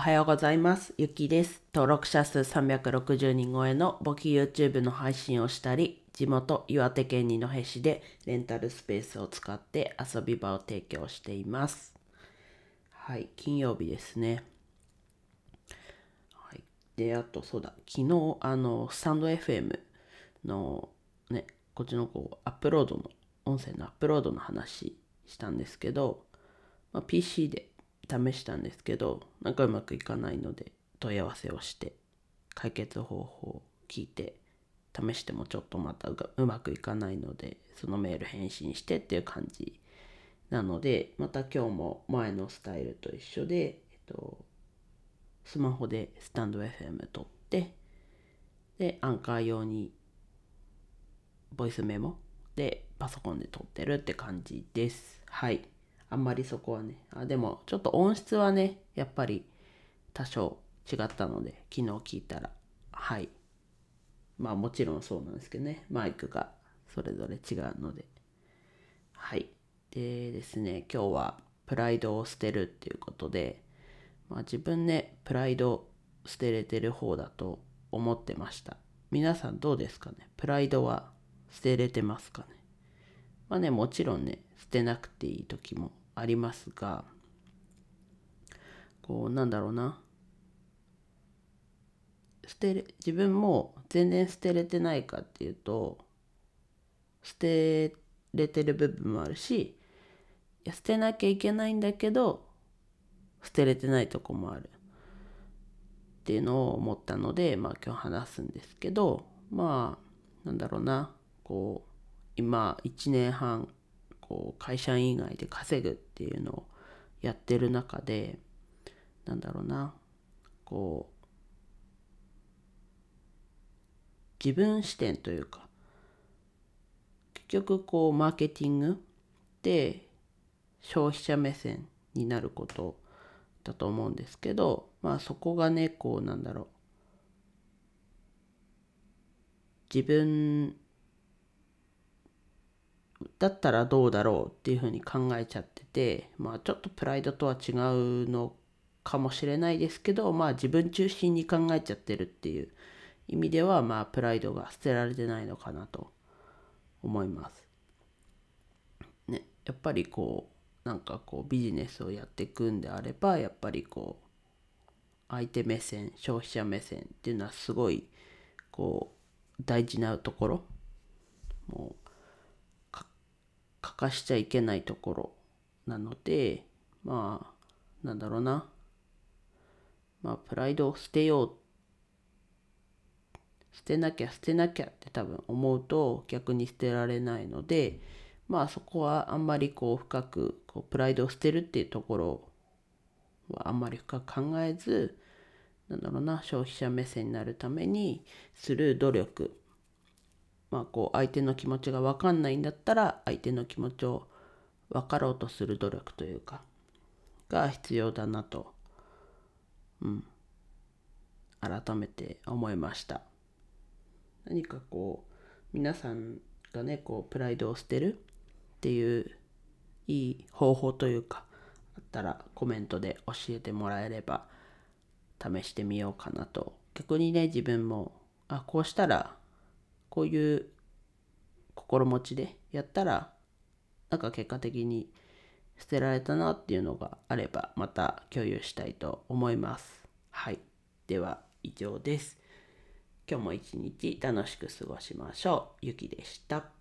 はようございます。ゆきです。登録者数360人超えの簿記 YouTube の配信をしたり、地元岩手県二戸市でレンタルスペースを使って遊び場を提供しています。はい、金曜日ですね。はい、で、あとそうだ、昨日、あの、スタンド FM のね、こっちのこう、アップロードの、音声のアップロードの話したんですけど、まあ、PC で試したんですけどなんかうまくいかないので問い合わせをして解決方法を聞いて試してもちょっとまたうがうまくいかないのでそのメール返信してっていう感じなのでまた今日も前のスタイルと一緒で、えっと、スマホでスタンド FM 撮ってでアンカー用にボイスメモでパソコンで撮ってるって感じです。はい。あんまりそこはね。あでもちょっと音質はねやっぱり多少違ったので昨日聞いたら。はい。まあもちろんそうなんですけどね。マイクがそれぞれ違うので。はい。でですね今日はプライドを捨てるっていうことでまあ自分ねプライド捨てれてる方だと思ってました。皆さんどうですかね？プライドは捨てれてますかね？まあねもちろんね捨てなくていい時もありますがこうなんだろうな。捨てれ自分も全然捨てれてないかっていうと捨てれてる部分もあるしいや捨てなきゃいけないんだけど捨てれてないとこもある。っていうのを思ったのでまあ今日話すんですけどまあなんだろうな。こう今1年半こう会社員以外で稼ぐっていうのをやってる中でなんだろうなこう自分視点というか結局こうマーケティングで消費者目線になることだと思うんですけどまあそこがねこうなんだろう。自分だったらどうだろうっていうふうに考えちゃっててまあちょっとプライドとは違うのかもしれないですけどまあ自分中心に考えちゃってるっていう意味ではまあプライドが捨てられてないのかなと思います。ねやっぱりこうなんかこうビジネスをやっていくんであればやっぱりこう相手目線消費者目線っていうのはすごいこう大事なところもう欠かしちゃいけないところなのでまあなんだろうな。まあプライドを捨てよう。捨てなきゃ捨てなきゃって多分思うと逆に捨てられないのでまあそこはあんまりこう深くこうプライドを捨てるっていうところはあんまり深く考えずなんだろうな消費者目線になるためにする努力まあこう相手の気持ちが分かんないんだったら相手の気持ちを分かろうとする努力というかが必要だなと、うん、改めて思いました。何かこう皆さんがねこうプライドを捨てるっていういい方法というかあったらコメントで教えてもらえれば試してみようかなと。逆にね自分もあこうしたらこういう心持ちでやったらなんか結果的に捨てられたなっていうのがあればまた共有したいと思います。はい。では以上です。今日も一日楽しく過ごしましょう。ゆきでした。